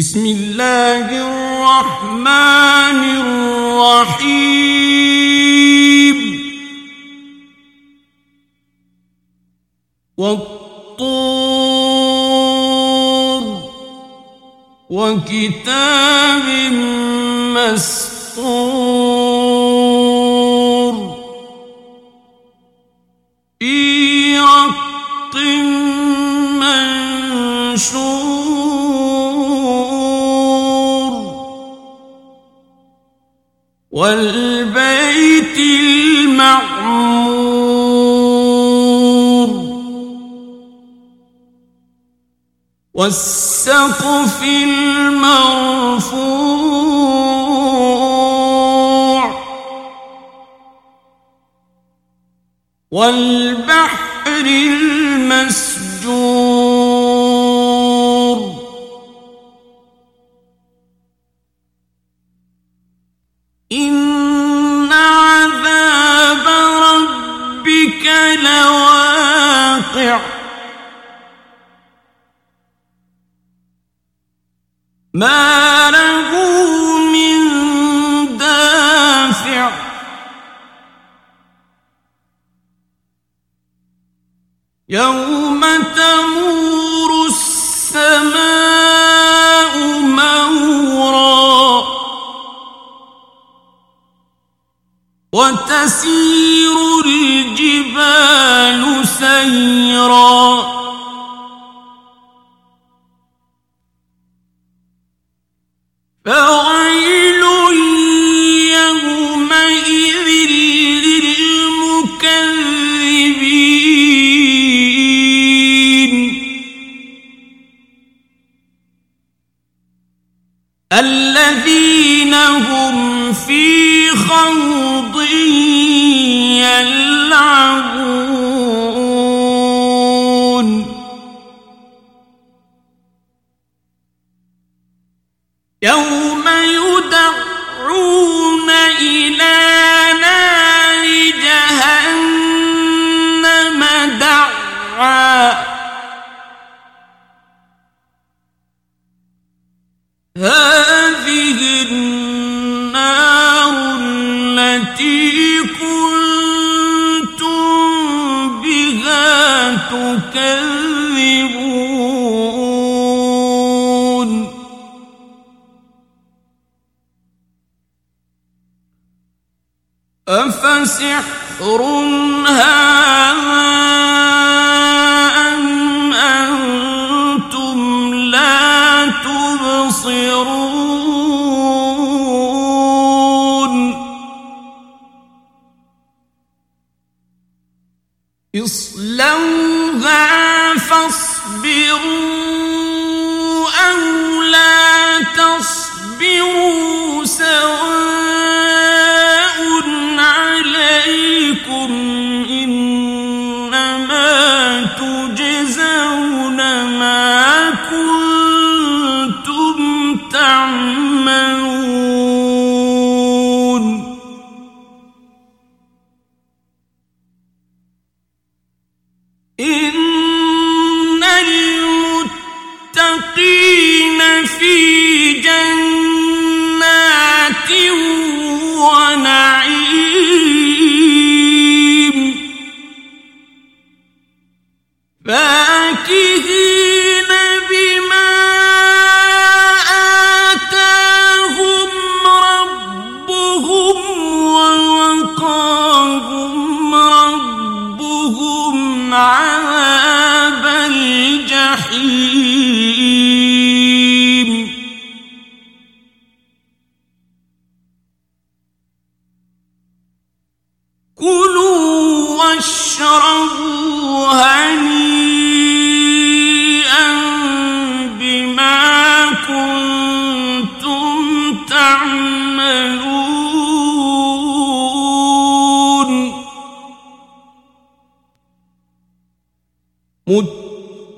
بسم الله الرحمن الرحيم. والطور وكتاب مسطور. والبيت المعمور والسقف المرفوع والبحر المسجور ما له من دافع. يوم تمور السماء مورا. وتسير الجبال سيرا. الذين هم في خوض التي كنتم بها تكذبون. أفسحر هذا أم أنتم لا تبصرون؟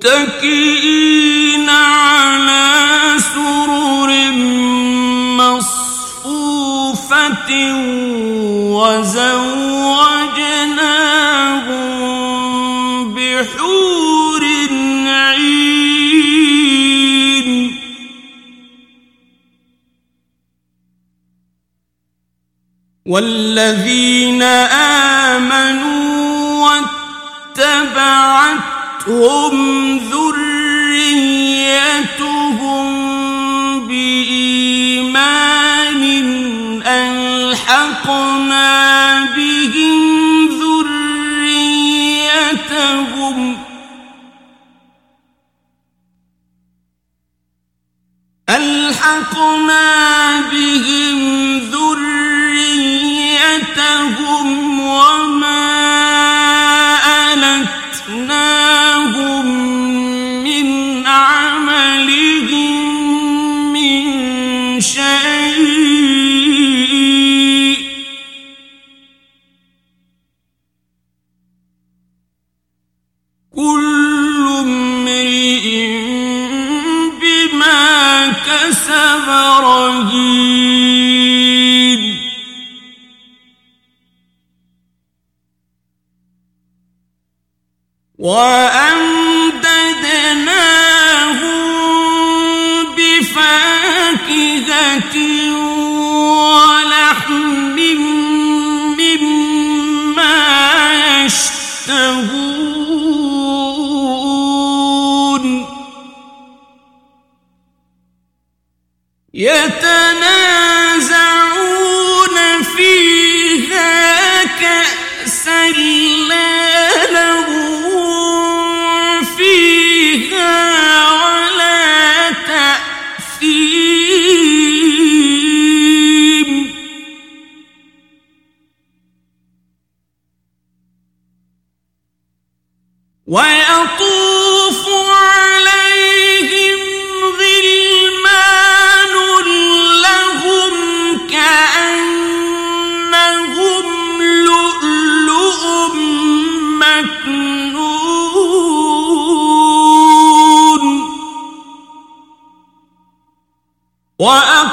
متكئين على سرر مصفوفة وزوجناهم بحور عين. والذين آمنوا واتبعت واتبعتهم ذريتهم بإيمان ألحقنا بهم ذريتهم ألحقنا بهم وأمددناهم بفاكهة ولحم مما يشتهون. يتناهون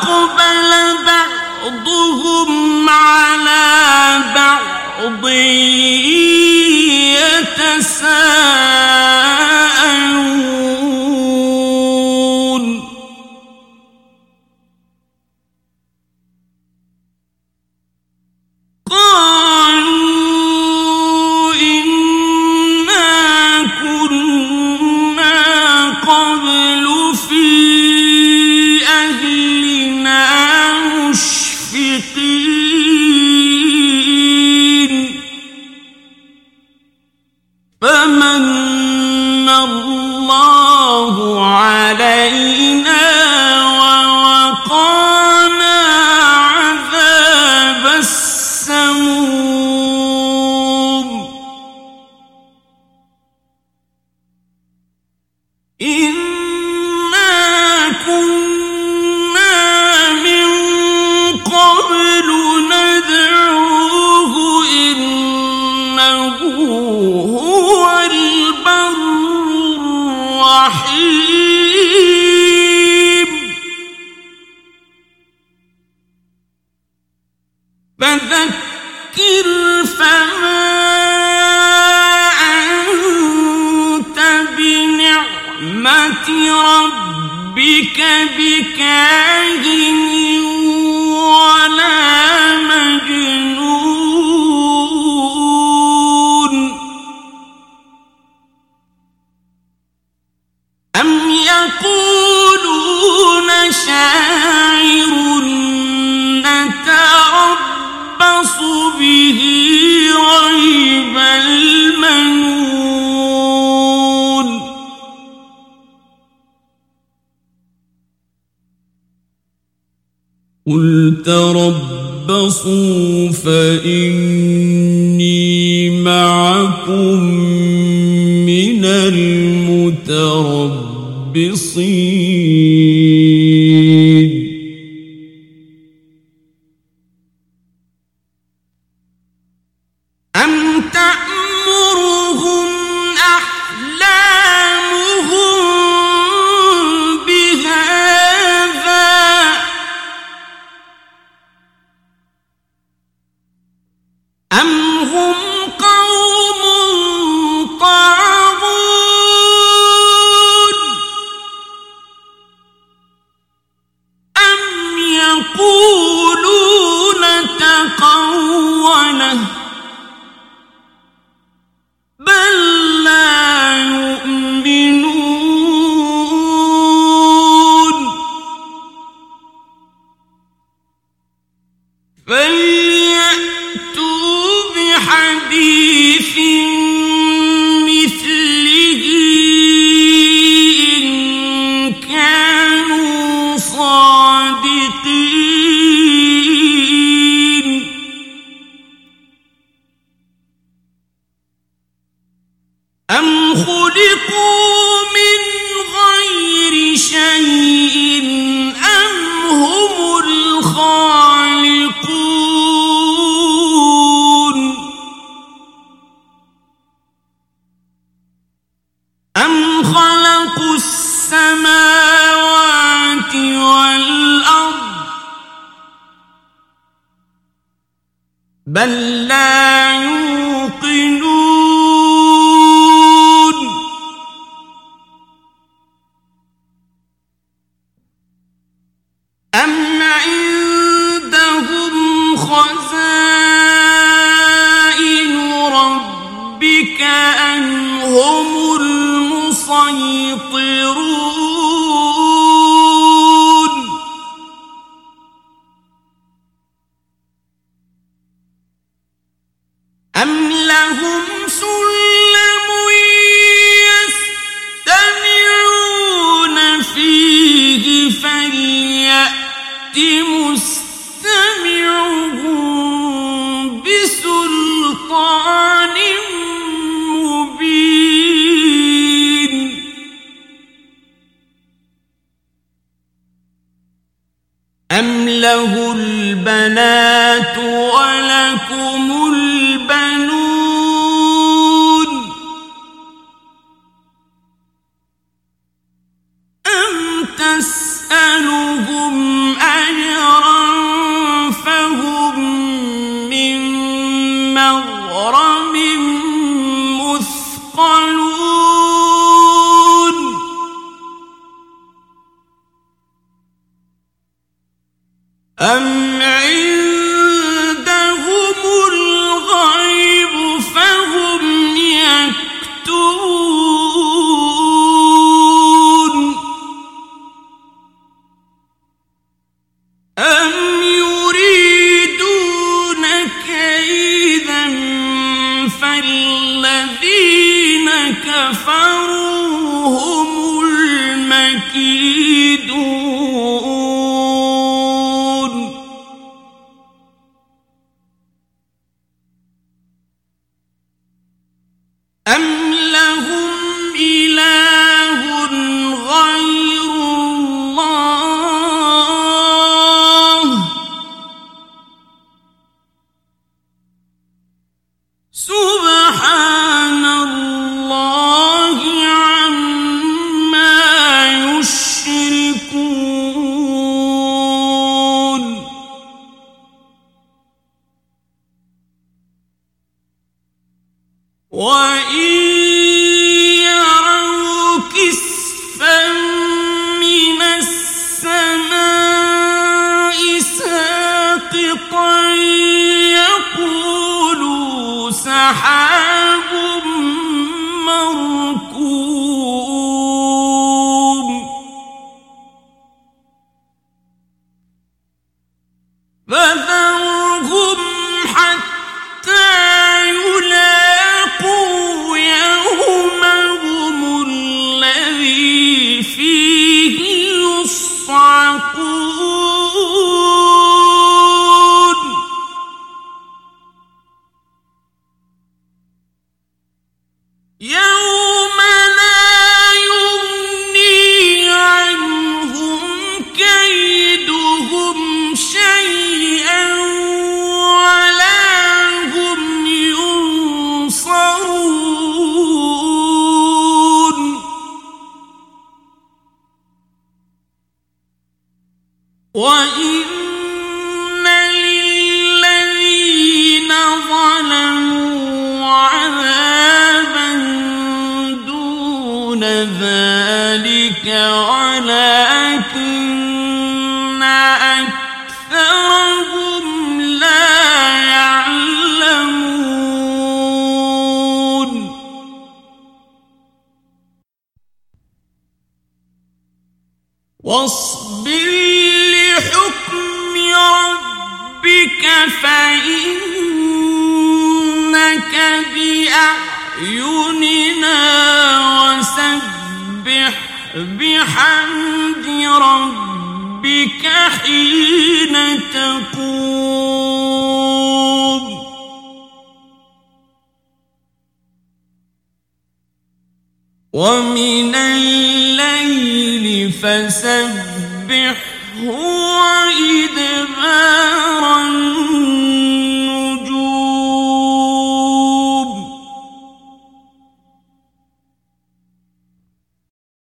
不凡。علينا تربصوا فإني معكم من المتربصين بل أم له البنات ولكم البنون أم عندهم الغيب فهم يكتبون أم يريدون كيدا فالذين كفروا هم المكيدون ذلك ولكن أكثرهم لا يعلمون. واصبر لحكم ربك فإنك بأعيننا وسبح بحمد ربك حين تقوم. ومن الليل فسبحه وإدبار النجوم